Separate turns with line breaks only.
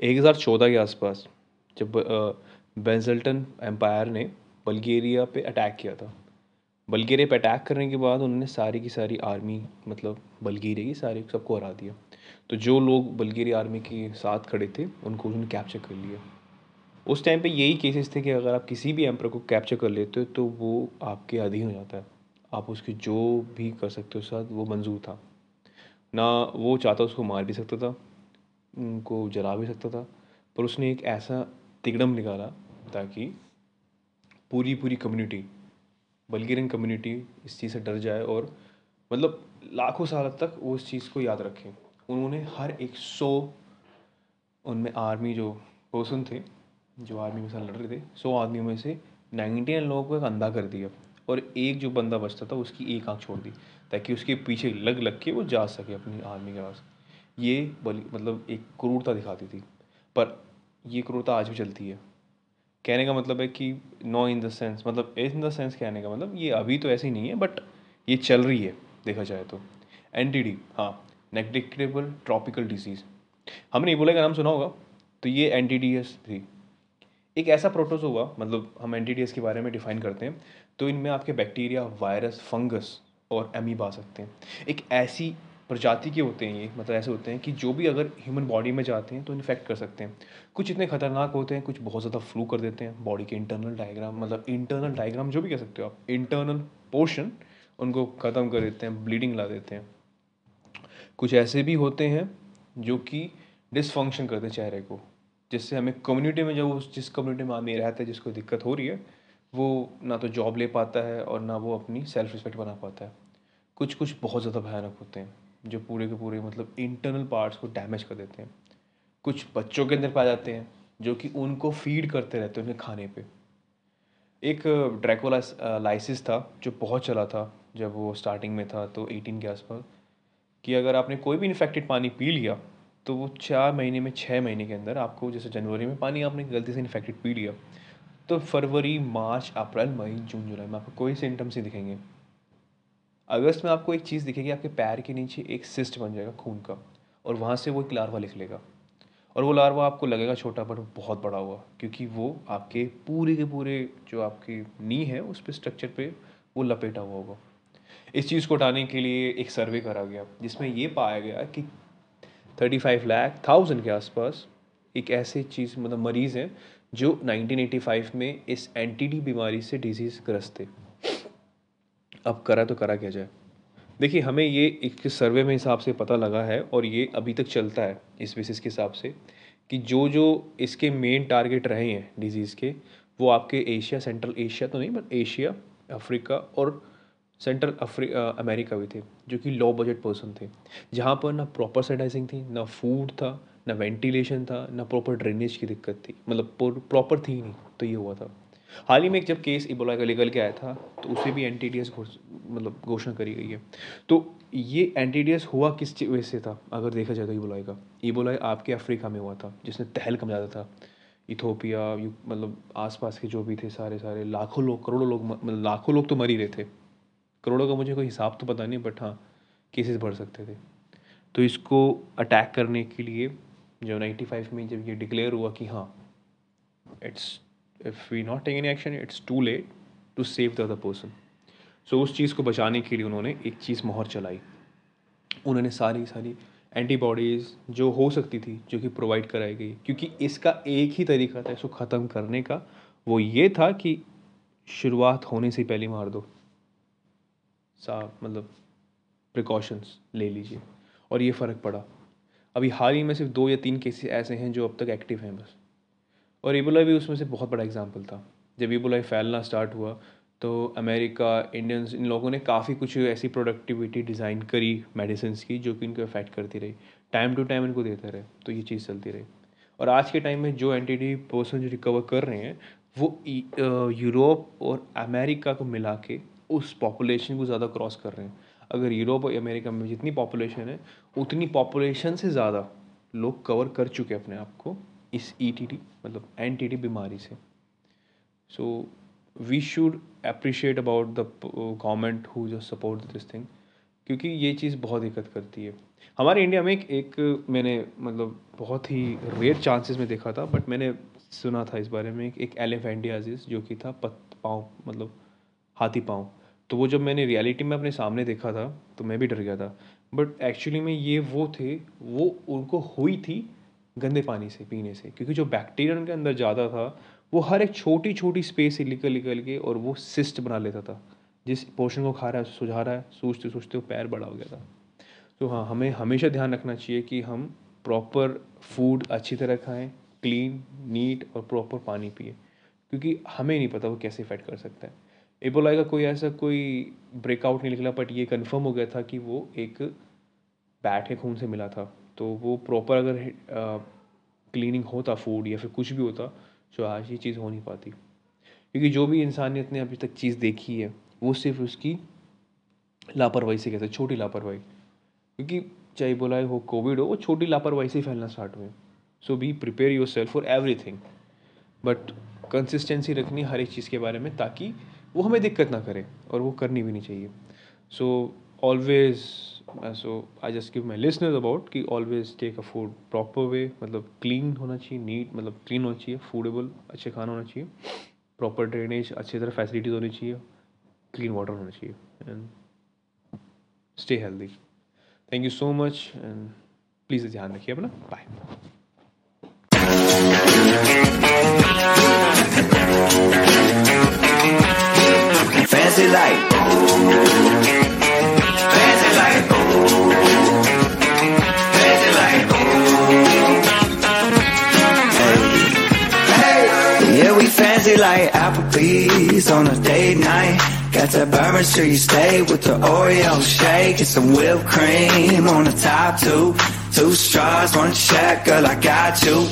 एक हज़ार चौदह के आसपास, जब बेंजल्टन एम्पायर ने बल्गेरिया पे अटैक किया था। बल्गेरिया पे अटैक करने के बाद उन्होंने सारी की सारी आर्मी मतलब बल्गेरिया की सारी सबको हरा दिया। तो जो लोग बल्गेरिया आर्मी के साथ खड़े थे, उनको उन्होंने कैप्चर कर लिया। उस टाइम पे यही केसेस थे कि अगर आप किसी भी एम्पर को कैप्चर कर लेते हो तो वो आपके अधीन हो जाता है। आप उसकी जो भी कर सकते हो साथ वो मंजूर था। ना वो चाहता उसको मार भी सकता था उनको जला भी सकता था, पर उसने एक ऐसा तिगड़म निकाला ताकि पूरी पूरी कम्युनिटी बल्गेरियन कम्युनिटी इस चीज़ से डर जाए और मतलब लाखों साल तक वो इस चीज़ को याद रखें। उन्होंने हर एक सौ, उनमें आर्मी जो पर्सन थे, जो आर्मी में साथ लड़ रहे थे, सौ आदमियों में से नाइनटीन लोगों को एक अंधा कर दिया और एक जो बंदा बचता था उसकी एक आँख छोड़ दी, ताकि उसके पीछे लग लग के वो जा सके अपनी आर्मी के पास। ये बलि मतलब एक क्रूरता दिखाती थी। पर ये क्रूरता आज भी चलती है। कहने का मतलब है कि नो इन द सेंस मतलब इन द सेंस कहने का मतलब ये अभी तो ऐसे ही नहीं है बट ये चल रही है, देखा जाए तो। एन टी डी हाँ नेगडिक्टेबल ट्रॉपिकल डिज़ीज़ हमने बोला का नाम सुना होगा तो ये एन टी डी एस थी। एक ऐसा प्रोटोजोआ मतलब हम एन टी डी एस के बारे में डिफाइन करते हैं तो इनमें आपके बैक्टीरिया वायरस फंगस और एमीबा आ सकते हैं। एक ऐसी प्रजाति के होते हैं ये मतलब ऐसे होते हैं कि जो भी अगर ह्यूमन बॉडी में जाते हैं तो इन्फेक्ट कर सकते हैं। कुछ इतने खतरनाक होते हैं, कुछ बहुत ज़्यादा फ्लू कर देते हैं। बॉडी के इंटरनल डायग्राम मतलब इंटरनल डायग्राम जो भी कह सकते हो आप इंटरनल पोर्शन उनको ख़त्म कर देते हैं ब्लीडिंग ला देते हैं। कुछ ऐसे भी होते हैं जो कि डिसफंक्शन करते हैं चेहरे को, जिससे हमें कम्युनिटी में जब उस जिस कम्युनिटी में आदमी रहता है, जिसको दिक्कत हो रही है, वो ना तो जॉब ले पाता है और ना वो अपनी सेल्फ रिस्पेक्ट बना पाता है। कुछ कुछ बहुत ज़्यादा भयानक होते हैं। जो पूरे के पूरे मतलब इंटरनल पार्ट्स को डैमेज कर देते हैं। कुछ बच्चों के अंदर पाए जाते हैं, जो कि उनको फ़ीड करते रहते हैं उनके खाने पे। एक ड्रैकोला लाइसिस था, जो बहुत चला था, जब वो स्टार्टिंग में था तो एटीन के आसपास, कि अगर आपने कोई भी इन्फेक्टेड पानी पी लिया तो वो चार महीने में छः महीने के अंदर आपको जैसे जनवरी में पानी आपने गलती से इन्फेक्टेड पी लिया। तो फरवरी, मार्च, अप्रैल, मई, जून, जुलाई में आपको कोई सिम्टम्स नहीं दिखेंगे। अगस्त में आपको एक चीज़ दिखेगी, आपके पैर के नीचे एक सिस्ट बन जाएगा, खून का, और वहाँ से वो एक लार्वा निकलेगा। और वो लार्वा आपको लगेगा छोटा बट बहुत बड़ा हुआ क्योंकि वो आपके पूरे के पूरे जो आपकी नी है, उस पर स्ट्रक्चर पे वो लपेटा हुआ होगा। इस चीज़ को हटाने के लिए एक सर्वे करा गया, जिसमें ये पाया गया कि थर्टी फाइव लैख थाउज़ेंड के आसपास एक ऐसे चीज़ मतलब मरीज़ हैं, जो 1985 में इस एंटीडी बीमारी से डिज़ीज़ ग्रस्त थे। अब करा तो करा क्या जाए। देखिए, हमें ये एक सर्वे में हिसाब से पता लगा है और ये अभी तक चलता है इस बेसिस के हिसाब से कि जो जो इसके मेन टारगेट रहे हैं डिज़ीज़ के, वो आपके एशिया सेंट्रल एशिया तो नहीं बट एशिया अफ्रीका और सेंट्रल अफ्री अमेरिका भी थे, जो कि लो बजट पर्सन थे। जहाँ पर ना प्रॉपर सैनिटाइजिंग थी, ना फ़ूड था, ना वेंटिलेशन था, ना प्रॉपर ड्रेनेज की दिक्कत थी मतलब प्रॉपर थी नहीं तो ये हुआ था। हाल ही में एक जब केस इबोला का निकल के आया था तो उसे भी एन टी डी एस मतलब घोषणा करी गई है। तो ये एन टी डी एस हुआ किस वजह से था, अगर देखा जाए तो इबोलाई का? इबोला आपके अफ्रीका में हुआ था, जिसने तहल कम ज़्यादा था। इथोपिया मतलब आसपास के जो भी थे, सारे सारे, लाखों लोग, करोड़ों लोग मतलब लाखों लोग तो मर ही रहे थे। करोड़ों का मुझे कोई हिसाब तो पता नहीं बट हाँ केसेस बढ़ सकते थे। तो इसको अटैक करने के लिए जो नाइन्टी फाइव में जब ये डिक्लेयर हुआ कि हाँ it's if we not take any action it's too late to save the other person so उस चीज़ को बचाने के लिए उन्होंने एक चीज़ मोहर चलाई। उन्होंने सारी सारी एंटीबॉडीज़ जो हो सकती थी, जो कि प्रोवाइड कराई गई, क्योंकि इसका एक ही तरीका था, इसको ख़त्म करने का, वो ये था कि शुरुआत होने से पहले मार दो। साफ़ मतलब प्रिकॉशंस ले लीजिए। और ये फ़र्क पड़ा। अभी हाल ही में सिर्फ़ दो या तीन केसेस ऐसे हैं जो अब तक एक्टिव हैं बस। और ईबोला भी उसमें से बहुत बड़ा एग्ज़ाम्पल था। जब ईबोला फैलना स्टार्ट हुआ तो अमेरिका इंडियंस इन लोगों ने काफ़ी कुछ ऐसी प्रोडक्टिविटी डिज़ाइन करी मेडिसिन की, जो कि इनको अफेक्ट करती रही। टाइम टू टाइम इनको देते रहे तो ये चीज़ चलती रही। और आज के टाइम में जो एंटिटी पर्सन जो रिकवर कर रहे हैं, वो यूरोप और अमेरिका को मिला के उस पॉपुलेशन को ज़्यादा क्रॉस कर रहे हैं। अगर यूरोप और अमेरिका में जितनी पॉपुलेशन है, उतनी पॉपुलेशन से ज़्यादा लोग कवर कर चुके अपने आप को। इस ई टी मतलब एन टी टी बीमारी से। So we should appreciate about the government who जो सपोर्ट दिस थिंग क्योंकि ये चीज़ बहुत दिक्कत करती है। हमारे इंडिया में एक एक मैंने मतलब बहुत ही रेयर चांसेस में देखा था बट मैंने सुना था इस बारे में एक एलिफेंटियाजिस जो कि था, पत, पाँव मतलब हाथी पाँव। तो वो जब मैंने रियलिटी में अपने सामने देखा था तो मैं भी डर गया था। बट एक्चुअली में ये वो थे, वो उनको हुई थी गंदे पानी से, पीने से। क्योंकि जो बैक्टीरिया उनके अंदर ज़्यादा था, वो हर एक छोटी छोटी स्पेस से निकल निकल के और वो सिस्ट बना लेता था। जिस पोर्शन को खा रहा है सुझा रहा है सूझते सूझते वो पैर बड़ा हो गया था। तो हाँ हमें हमेशा ध्यान रखना चाहिए कि हम प्रॉपर फ़ूड अच्छी तरह खाएँ क्लीन नीट और प्रॉपर पानी पिए। क्योंकि हमें नहीं पता वो कैसे इफ़ेक्ट कर सकता है। एबोलाई का कोई ऐसा कोई ब्रेकआउट नहीं निकला बट ये कंफर्म हो गया था कि वो एक के खून से मिला था। तो वो प्रॉपर अगर क्लीनिंग होता फ़ूड या फिर कुछ भी होता तो आज ये चीज़ हो नहीं पाती। क्योंकि जो भी इंसानियत ने अभी तक चीज़ देखी है, वो सिर्फ़ उसकी लापरवाही से कहते हैं, छोटी लापरवाही। क्योंकि चाहे बोला हो कोविड हो, वो छोटी लापरवाही से फैलना स्टार्ट हुए। So be prepare yourself for everything but consistency रखनी हर एक चीज़ के बारे में ताकि वो हमें दिक्कत ना करे और वो करनी भी नहीं चाहिए। So always so I just give my listeners about कि always take a food proper way मतलब क्लीन होना चाहिए नीट मतलब क्लीन होना चाहिए फूडेबल अच्छे खाना होना चाहिए. प्रॉपर ड्रेनेज अच्छी तरह फैसिलिटीज़ होनी चाहिए. क्लीन वाटर होना चाहिए. And stay healthy thank you so much and please ध्यान रखिए अपना. Bye
Fancy yeah, we fancy like Applebee's on a date night. Got that Bourbon Street steak with the Oreo shake and some whipped cream on the top two. Two straws, one check, girl, I got you.